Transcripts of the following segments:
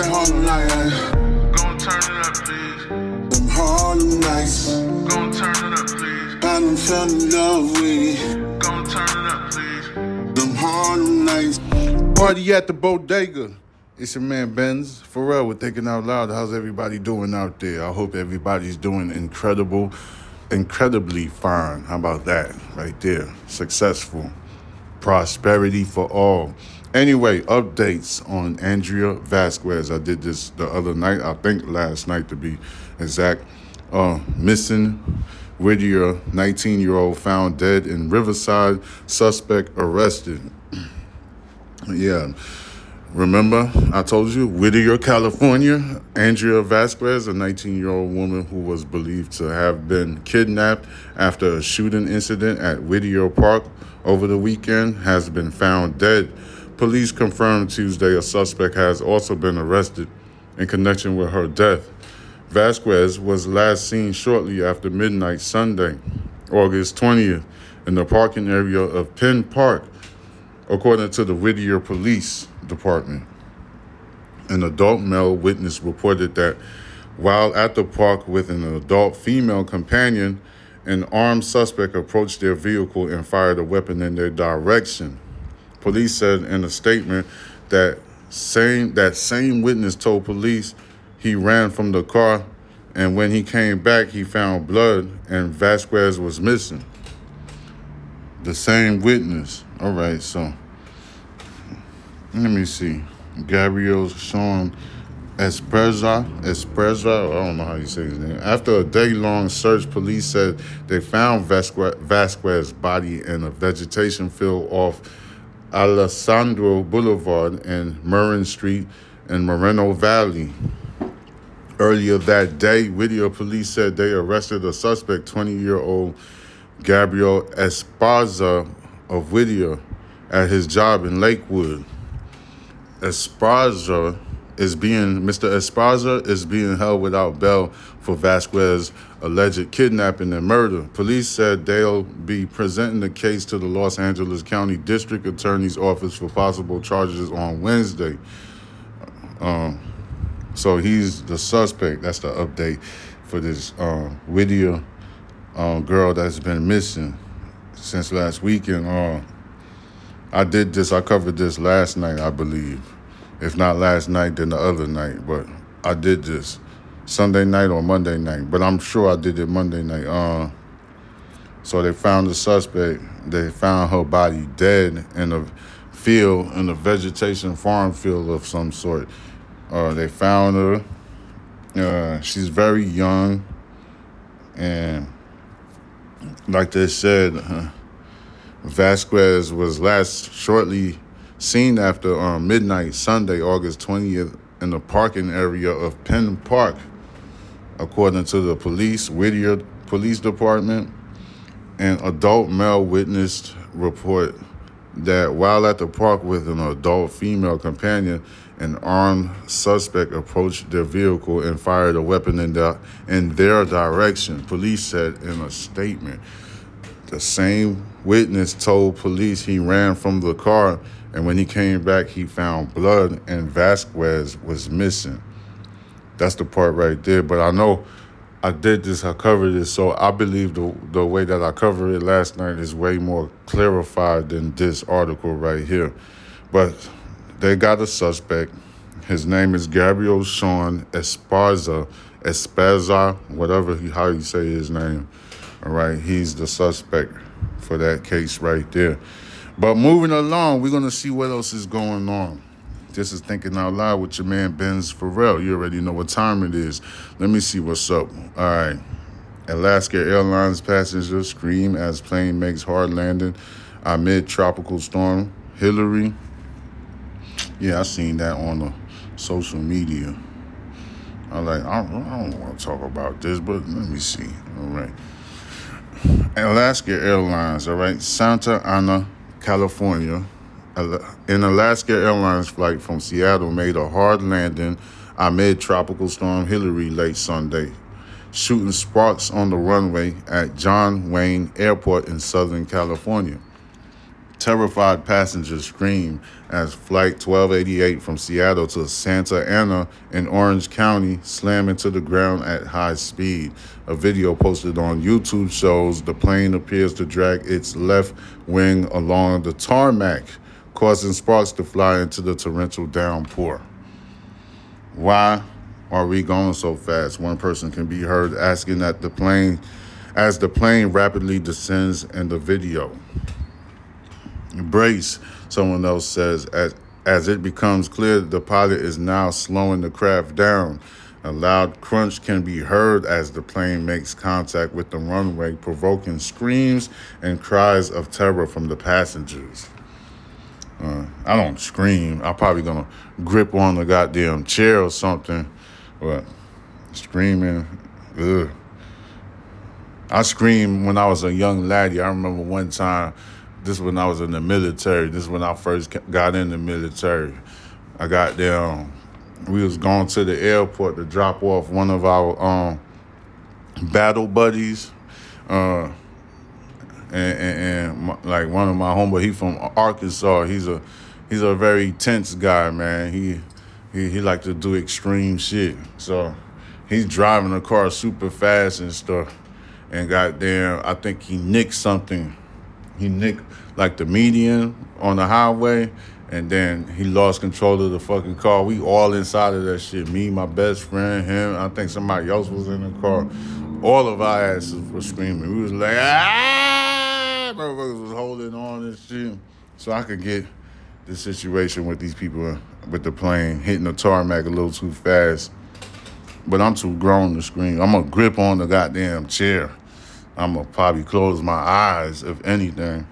that Harlem night. Gon' turn it up, please. Them Harlem nights. Gon' turn it up, please. I done fell in love with it. Gon' turn it up, please. Them Harlem nights. Party at the bodega. It's your man Benz Pharrell with Thinking Out Loud. How's everybody doing out there? I hope everybody's doing incredible, incredibly fine. How about that right there? Successful. Prosperity for all. Anyway, updates on Andrea Vasquez. I did this the other night, I think last night to be exact. Uh, missing Whittier, 19 year old, found dead in Riverside, suspect arrested. yeah. Remember, I told you, Whittier, California, Andrea Vasquez, a 19 year old woman who was believed to have been kidnapped after a shooting incident at Whittier Park over the weekend, has been found dead. Police confirmed Tuesday a suspect has also been arrested in connection with her death. Vasquez was last seen shortly after midnight Sunday, August 20th, in the parking area of Penn Park, according to the Whittier Police Department. An adult male witness reported that while at the park with an adult female companion, an armed suspect approached their vehicle and fired a weapon in their direction. Police said in a statement that same that same witness told police he ran from the car and when he came back he found blood and Vasquez was missing. The same witness. All right, so let me see. Gabriel Sean Espreza, Espreza, I don't know how you say his name. After a day-long search, police said they found Vasquez, Vasquez's body in a vegetation field off Alessandro Boulevard and Murrin Street in Moreno Valley. Earlier that day, Whittier police said they arrested a suspect, 20-year-old Gabriel Esparza of Whittier, at his job in Lakewood. Esparza is being Mr. Esparza is being held without bail for Vasquez's alleged kidnapping and murder. Police said they'll be presenting the case to the Los Angeles County District Attorney's Office for possible charges on Wednesday. Um, so he's the suspect. That's the update for this um, Whittier um, girl that's been missing since last weekend. Uh, I did this. I covered this last night, I believe. If not last night, then the other night. But I did this Sunday night or Monday night. But I'm sure I did it Monday night. Uh, so they found the suspect. They found her body dead in a field, in a vegetation farm field of some sort. Uh, they found her. Uh, she's very young. And like they said, uh, Vasquez was last shortly seen after um, midnight Sunday, August 20th, in the parking area of Penn Park, according to the police, Whittier Police Department. An adult male witnessed report that while at the park with an adult female companion, an armed suspect approached their vehicle and fired a weapon in, the, in their direction, police said in a statement. The same witness told police he ran from the car, and when he came back, he found blood and Vasquez was missing. That's the part right there. But I know I did this, I covered it, so I believe the the way that I covered it last night is way more clarified than this article right here. But they got a suspect. His name is Gabriel Sean Esparza, Esparza, whatever he, how you say his name. All right, he's the suspect for that case right there. But moving along, we're gonna see what else is going on. This is Thinking Out Loud with your man Benz Pharrell. You already know what time it is. Let me see what's up. All right. Alaska Airlines passengers scream as plane makes hard landing amid tropical storm. Hilary. Yeah, I seen that on the social media. I'm like. I don't, I don't want to talk about this, but let me see. All right. Alaska Airlines. All right. Santa Ana, California an Alaska Airlines flight from Seattle made a hard landing amid Tropical Storm Hilary late Sunday, shooting sparks on the runway at John Wayne Airport in Southern California. Terrified passengers scream as Flight 1288 from Seattle to Santa Ana in Orange County slam into the ground at high speed. A video posted on YouTube shows the plane appears to drag its left wing along the tarmac, causing sparks to fly into the torrential downpour. Why are we going so fast? One person can be heard asking at the plane as the plane rapidly descends in the video. Brace, someone else says, as, as it becomes clear the pilot is now slowing the craft down. A loud crunch can be heard as the plane makes contact with the runway, provoking screams and cries of terror from the passengers. Uh, I don't scream. I'm probably gonna grip on the goddamn chair or something, but screaming, ugh. I screamed when I was a young laddie. I remember one time this is when I was in the military. This is when I first got in the military. I got down. We was going to the airport to drop off one of our um, battle buddies, uh, and, and, and my, like one of my homeboy. He from Arkansas. He's a he's a very tense guy, man. He he he like to do extreme shit. So he's driving the car super fast and stuff. And goddamn, I think he nicked something he nicked like the median on the highway, and then he lost control of the fucking car. We all inside of that shit. Me, my best friend, him. I think somebody else was in the car. All of our asses were screaming. We was like, ah! Motherfuckers was holding on and shit. So I could get the situation with these people with the plane hitting the tarmac a little too fast. But I'm too grown to scream. I'm gonna grip on the goddamn chair. I'm gonna probably close my eyes if anything.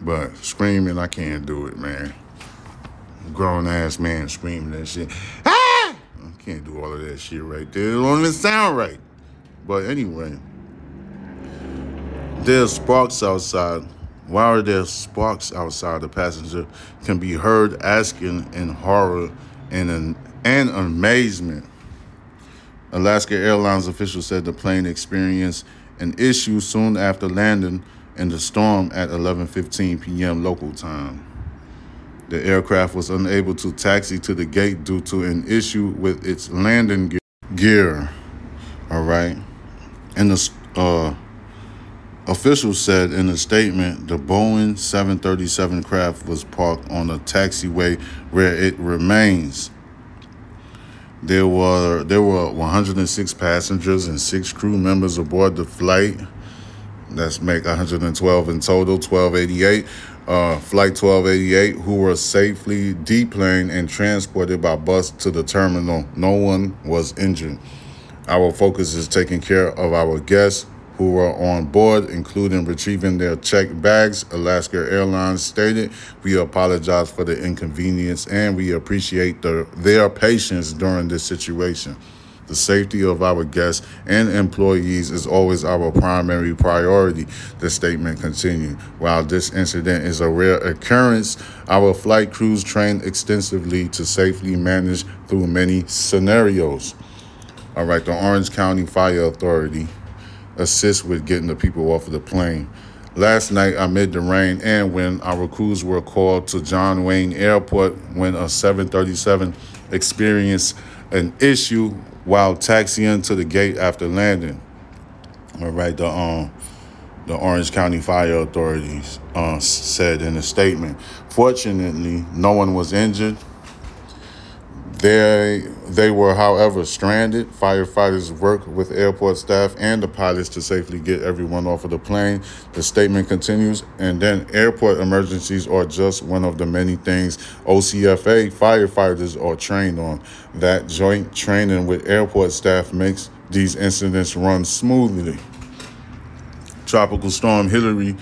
But screaming, I can't do it, man. Grown ass man screaming that shit. Ah! I can't do all of that shit right there. It don't even sound right. But anyway, there's sparks outside. Why are there sparks outside? The passenger can be heard asking in horror and in, and amazement. Alaska Airlines officials said the plane experienced an issue soon after landing in the storm at 11:15 p.m. local time. The aircraft was unable to taxi to the gate due to an issue with its landing gear. All right. And the uh, officials said in a statement the Boeing 737 craft was parked on a taxiway where it remains. There were there were 106 passengers and six crew members aboard the flight. That's make 112 in total, 1288. Uh, flight 1288, who were safely deplaned and transported by bus to the terminal. No one was injured. Our focus is taking care of our guests who were on board, including retrieving their checked bags. Alaska Airlines stated, We apologize for the inconvenience and we appreciate the, their patience during this situation. The safety of our guests and employees is always our primary priority, the statement continued. While this incident is a rare occurrence, our flight crews train extensively to safely manage through many scenarios. All right, the Orange County Fire Authority assists with getting the people off of the plane. Last night, amid the rain and wind, our crews were called to John Wayne Airport when a 737 experienced an issue while taxiing to the gate after landing. All right, the um, the Orange County Fire Authorities uh, said in a statement. Fortunately, no one was injured. They they were, however, stranded. Firefighters worked with airport staff and the pilots to safely get everyone off of the plane. The statement continues, and then airport emergencies are just one of the many things OCFA firefighters are trained on. That joint training with airport staff makes these incidents run smoothly. Tropical Storm Hilary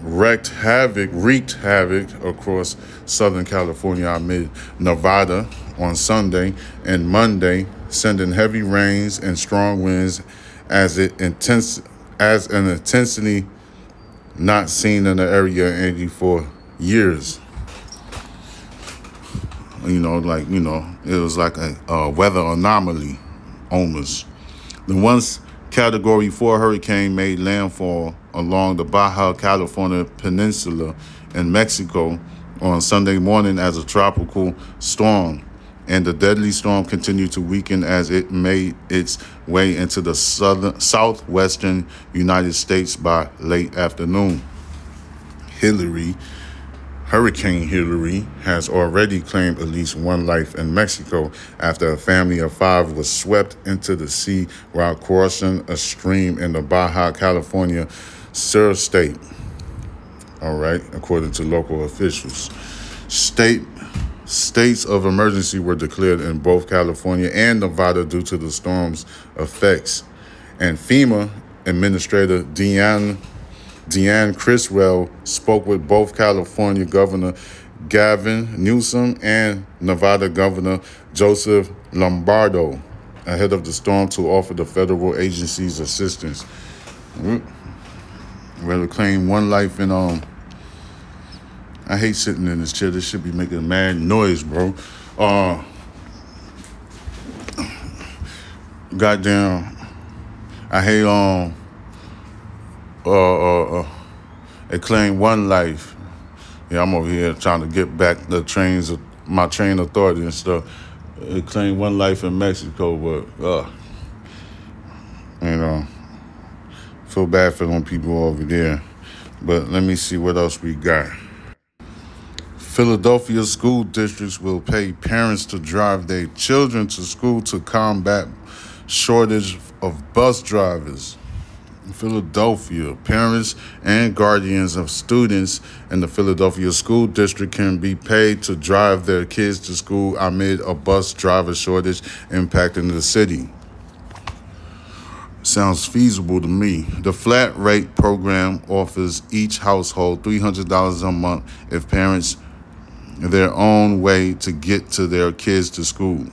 wreaked havoc, wreaked havoc across Southern California amid Nevada on Sunday and Monday, sending heavy rains and strong winds as it intense as an intensity not seen in the area in 84 years. You know, like you know, it was like a, a weather anomaly, almost. The once Category 4 hurricane made landfall along the Baja California Peninsula in Mexico on Sunday morning as a tropical storm, and the deadly storm continued to weaken as it made its way into the southern southwestern United States by late afternoon. Hilary, Hurricane Hilary, has already claimed at least one life in Mexico after a family of five was swept into the sea while crossing a stream in the Baja California Sur state. All right, according to local officials. State states of emergency were declared in both California and Nevada due to the storm's effects. And FEMA Administrator Deanne Deanne Criswell spoke with both California Governor Gavin Newsom and Nevada Governor Joseph Lombardo ahead of the storm to offer the federal agencies assistance. We'll claim one life in um I hate sitting in this chair. This should be making mad noise, bro. Uh, goddamn, I hate um, uh, uh, uh, it claimed one life. Yeah, I'm over here trying to get back the trains my train authority and stuff. It claimed one life in Mexico, but uh, you know, feel bad for them people over there. But let me see what else we got. Philadelphia school districts will pay parents to drive their children to school to combat shortage of bus drivers. In Philadelphia, parents and guardians of students in the Philadelphia school district can be paid to drive their kids to school amid a bus driver shortage impacting the city. Sounds feasible to me. The flat rate program offers each household $300 a month if parents their own way to get to their kids to school.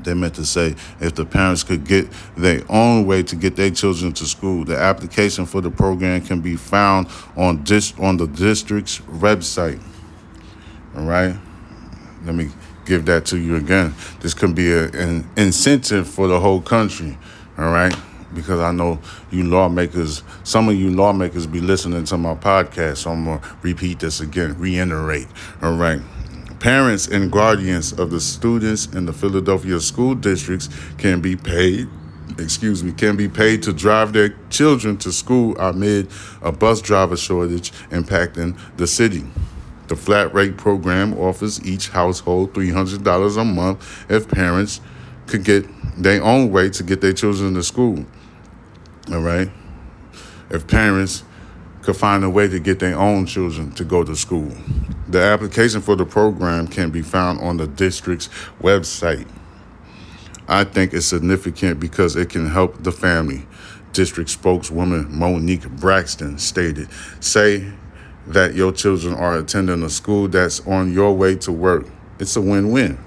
They meant to say if the parents could get their own way to get their children to school. The application for the program can be found on dis- on the district's website. All right, let me give that to you again. This can be a, an incentive for the whole country. All right because I know you lawmakers, some of you lawmakers be listening to my podcast, so I'm going to repeat this again, reiterate. All right. Parents and guardians of the students in the Philadelphia school districts can be paid, excuse me, can be paid to drive their children to school amid a bus driver shortage impacting the city. The flat rate program offers each household $300 a month if parents could get their own way to get their children to school. All right. If parents could find a way to get their own children to go to school, the application for the program can be found on the district's website. I think it's significant because it can help the family. District spokeswoman Monique Braxton stated, Say that your children are attending a school that's on your way to work. It's a win win.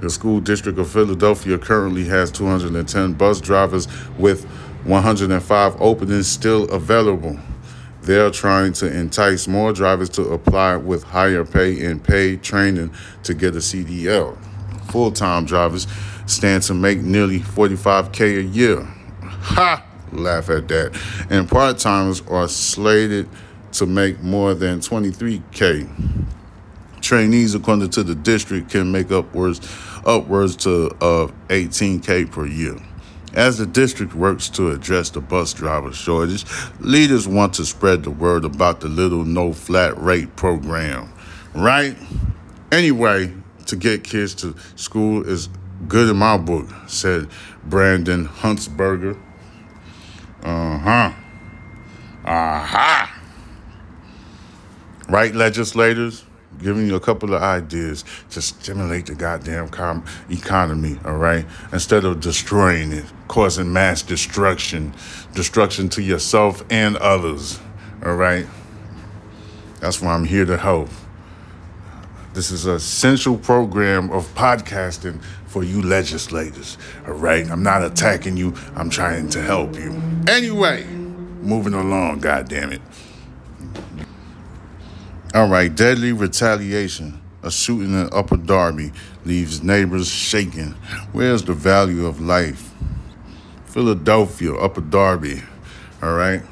The school district of Philadelphia currently has 210 bus drivers with 105 openings still available. They're trying to entice more drivers to apply with higher pay and paid training to get a CDL. Full time drivers stand to make nearly 45K a year. Ha! Laugh at that. And part timers are slated to make more than 23K. Trainees, according to the district, can make upwards upwards to uh, 18K per year. As the district works to address the bus driver shortage, leaders want to spread the word about the little no flat rate program, right? Anyway, to get kids to school is good in my book, said Brandon Huntsberger. Uh huh. Uh huh. Right, legislators? Giving you a couple of ideas to stimulate the goddamn com- economy, all right? Instead of destroying it, causing mass destruction, destruction to yourself and others, all right? That's why I'm here to help. This is a essential program of podcasting for you legislators, all right? I'm not attacking you, I'm trying to help you. Anyway, moving along, goddamn it. All right, deadly retaliation. A shooting in Upper Darby leaves neighbors shaking. Where's the value of life? Philadelphia, Upper Darby. All right.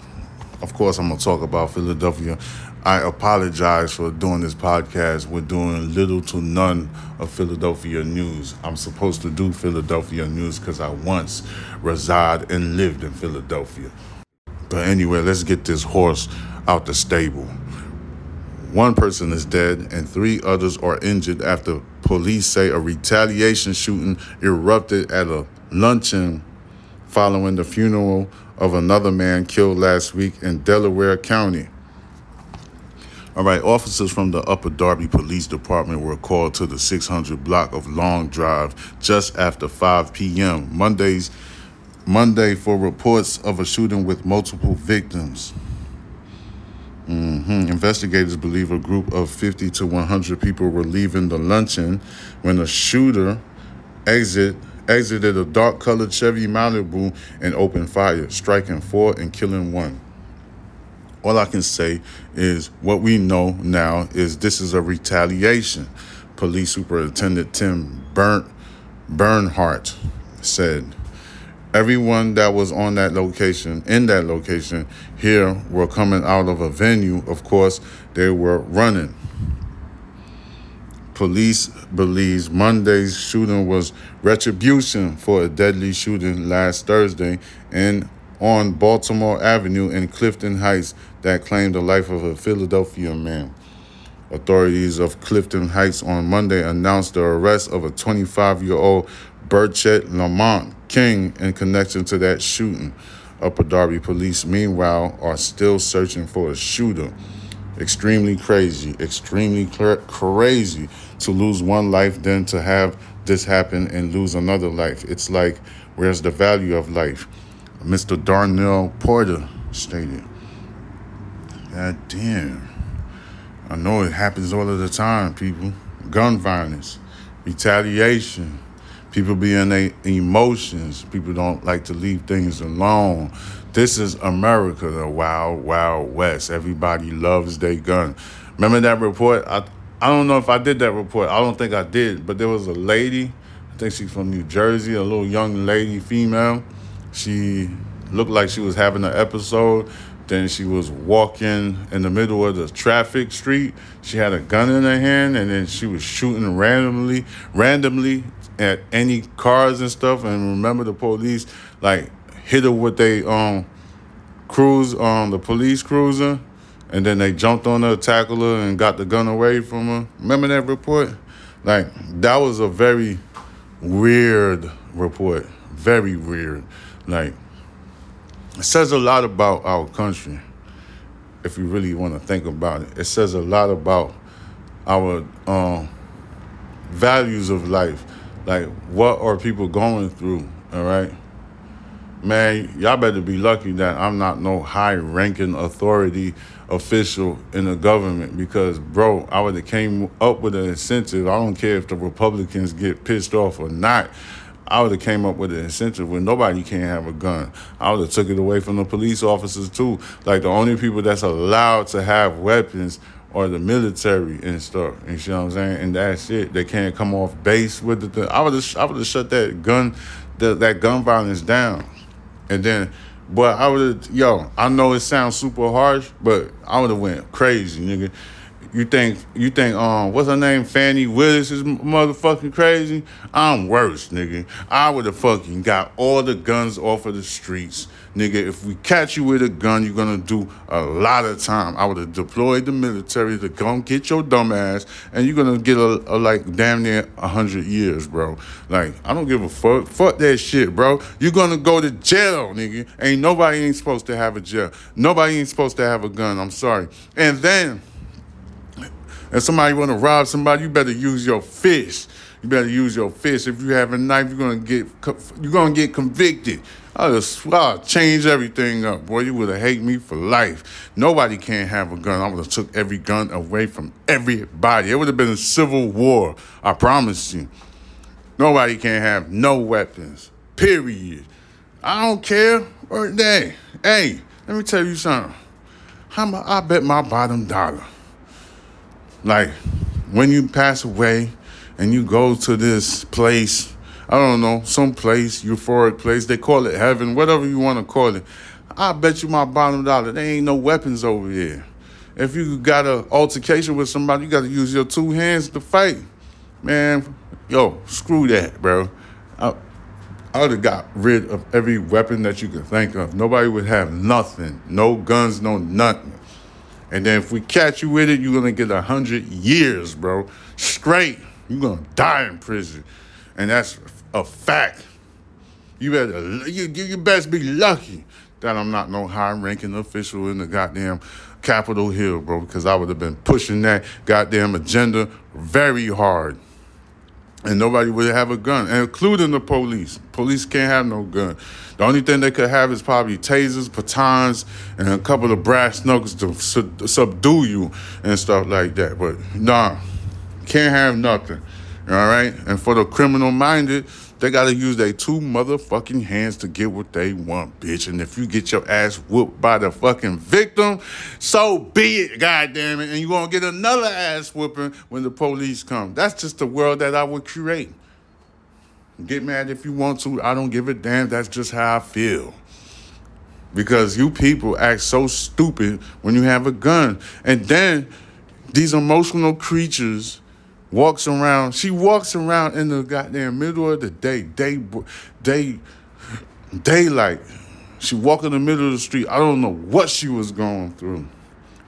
Of course, I'm gonna talk about Philadelphia. I apologize for doing this podcast. We're doing little to none of Philadelphia news. I'm supposed to do Philadelphia news because I once reside and lived in Philadelphia. But anyway, let's get this horse out the stable. One person is dead and three others are injured after police say a retaliation shooting erupted at a luncheon following the funeral of another man killed last week in Delaware County. All right, officers from the Upper Darby Police Department were called to the 600 block of Long Drive just after 5 p.m. Mondays, Monday for reports of a shooting with multiple victims. Mm-hmm. Investigators believe a group of 50 to 100 people were leaving the luncheon when a shooter exit exited a dark-colored Chevy Malibu and opened fire, striking four and killing one. All I can say is what we know now is this is a retaliation. Police Superintendent Tim Burnt Bernhardt said. Everyone that was on that location, in that location, here were coming out of a venue. Of course, they were running. Police believes Monday's shooting was retribution for a deadly shooting last Thursday and on Baltimore Avenue in Clifton Heights that claimed the life of a Philadelphia man. Authorities of Clifton Heights on Monday announced the arrest of a 25 year old Burchett Lamont King in connection to that shooting. Upper Darby police, meanwhile, are still searching for a shooter. Extremely crazy, extremely cra- crazy to lose one life, then to have this happen and lose another life. It's like, where's the value of life? Mr. Darnell Porter stated. God damn. I know it happens all of the time, people. Gun violence, retaliation, people being their emotions. People don't like to leave things alone. This is America, the wild, wild west. Everybody loves their gun. Remember that report? I I don't know if I did that report. I don't think I did, but there was a lady, I think she's from New Jersey, a little young lady, female. She looked like she was having an episode. Then she was walking in the middle of the traffic street. She had a gun in her hand, and then she was shooting randomly, randomly at any cars and stuff. And remember, the police like hit her with a um cruise on um, the police cruiser, and then they jumped on her, tackled her, and got the gun away from her. Remember that report? Like that was a very weird report. Very weird. Like it says a lot about our country if you really want to think about it. It says a lot about our um, values of life. Like, what are people going through? All right. Man, y'all better be lucky that I'm not no high ranking authority official in the government because, bro, I would have came up with an incentive. I don't care if the Republicans get pissed off or not. I would have came up with an incentive where nobody can't have a gun. I would have took it away from the police officers too. Like the only people that's allowed to have weapons are the military and stuff. You know what I'm saying? And that's it. They can't come off base with the. Thing. I would have. I would have shut that gun, the, that gun violence down, and then. But I would have, yo, I know it sounds super harsh, but I would have went crazy, nigga. You think you think um what's her name? Fani Willis is motherfucking crazy? I'm worse, nigga. I would have fucking got all the guns off of the streets. Nigga, if we catch you with a gun, you're gonna do a lot of time. I would have deployed the military to come get your dumb ass, and you're gonna get a, a like damn near hundred years, bro. Like, I don't give a fuck. Fuck that shit, bro. You're gonna go to jail, nigga. Ain't nobody ain't supposed to have a jail. Nobody ain't supposed to have a gun. I'm sorry. And then if somebody want to rob somebody, you better use your fist. You better use your fist. If you have a knife, you're gonna get you're gonna get convicted. I'll just I'll change everything up, boy. You would have hate me for life. Nobody can't have a gun. I would have took every gun away from everybody. It would have been a civil war. I promise you. Nobody can have no weapons. Period. I don't care. Or day. Hey, let me tell you something. How I bet my bottom dollar like when you pass away and you go to this place, I don't know, some place, euphoric place, they call it heaven, whatever you want to call it. I bet you my bottom dollar, there ain't no weapons over here. if you got an altercation with somebody, you got to use your two hands to fight. Man, yo, screw that, bro. I, I would have got rid of every weapon that you could think of. Nobody would have nothing. No guns, no nothing. And then if we catch you with it, you're gonna get a hundred years, bro. Straight. You're gonna die in prison. And that's a fact. You better you, you best be lucky that I'm not no high ranking official in the goddamn Capitol Hill, bro, because I would have been pushing that goddamn agenda very hard and nobody would have a gun, including the police. Police can't have no gun. The only thing they could have is probably tasers, batons, and a couple of brass knuckles to su- subdue you and stuff like that. But nah, can't have nothing. All right. And for the criminal minded, they got to use their two motherfucking hands to get what they want, bitch. And if you get your ass whooped by the fucking victim, so be it, goddamn it. And you're going to get another ass whooping when the police come. That's just the world that I would create. Get mad if you want to. I don't give a damn. That's just how I feel. Because you people act so stupid when you have a gun. And then these emotional creatures walks around. She walks around in the goddamn middle of the day, day, day, daylight. She walk in the middle of the street. I don't know what she was going through.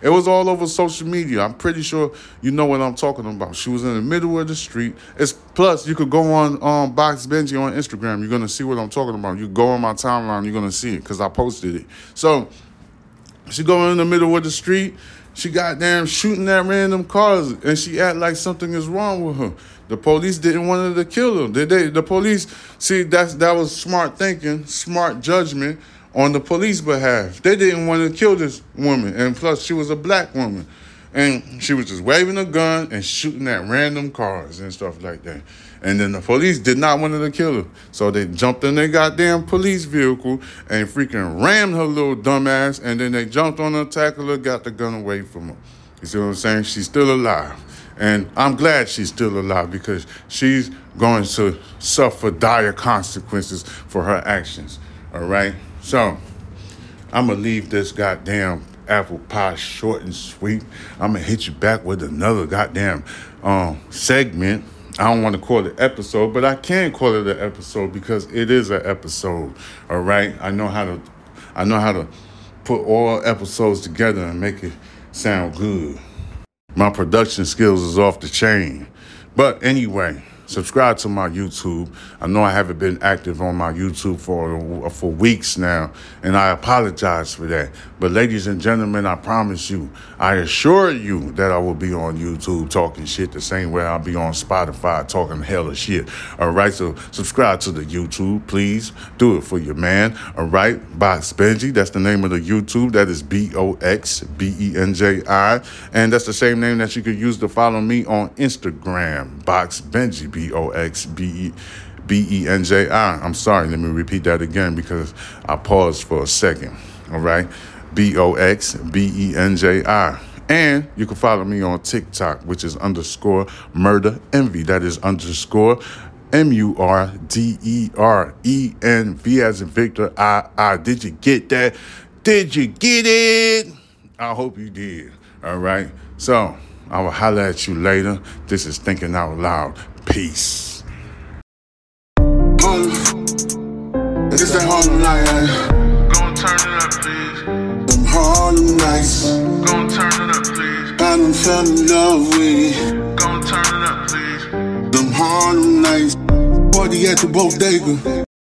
It was all over social media. I'm pretty sure you know what I'm talking about. She was in the middle of the street. It's plus you could go on um, Box Benji on Instagram. You're gonna see what I'm talking about. You go on my timeline. You're gonna see it because I posted it. So she going in the middle of the street she got damn shooting at random cars, and she act like something is wrong with her. The police didn't want her to kill her. Did they? The police see that's that was smart thinking, smart judgment on the police behalf. They didn't want to kill this woman, and plus she was a black woman, and she was just waving a gun and shooting at random cars and stuff like that. And then the police did not want to kill her. So they jumped in their goddamn police vehicle and freaking rammed her little dumbass. And then they jumped on her, tackled her, got the gun away from her. You see what I'm saying? She's still alive. And I'm glad she's still alive because she's going to suffer dire consequences for her actions. All right? So I'm going to leave this goddamn apple pie short and sweet. I'm going to hit you back with another goddamn um, segment. I don't want to call it episode, but I can call it an episode because it is an episode. All right, I know how to, I know how to put all episodes together and make it sound good. My production skills is off the chain. But anyway, subscribe to my YouTube. I know I haven't been active on my YouTube for for weeks now, and I apologize for that. But ladies and gentlemen, I promise you, I assure you that I will be on YouTube talking shit the same way I'll be on Spotify talking hella shit. All right, so subscribe to the YouTube, please. Do it for your man. All right, Box Benji, that's the name of the YouTube. That is B O X B E N J I, and that's the same name that you could use to follow me on Instagram, Box Benji. B O X B E B E N J I. I'm sorry, let me repeat that again because I paused for a second. All right. B O X B E N J I. And you can follow me on TikTok, which is underscore murder envy. That is underscore M U R D E R E N V as in Victor I I. Did you get that? Did you get it? I hope you did. All right. So I will holler at you later. This is Thinking Out Loud. Peace. Harlem. It's that Harlem night, Go and turn it up, please. Them Harlem nights. Go and turn it up, please. I done fell in love with it. Go and turn it up, please. Them Harlem nights. Party at the bodega.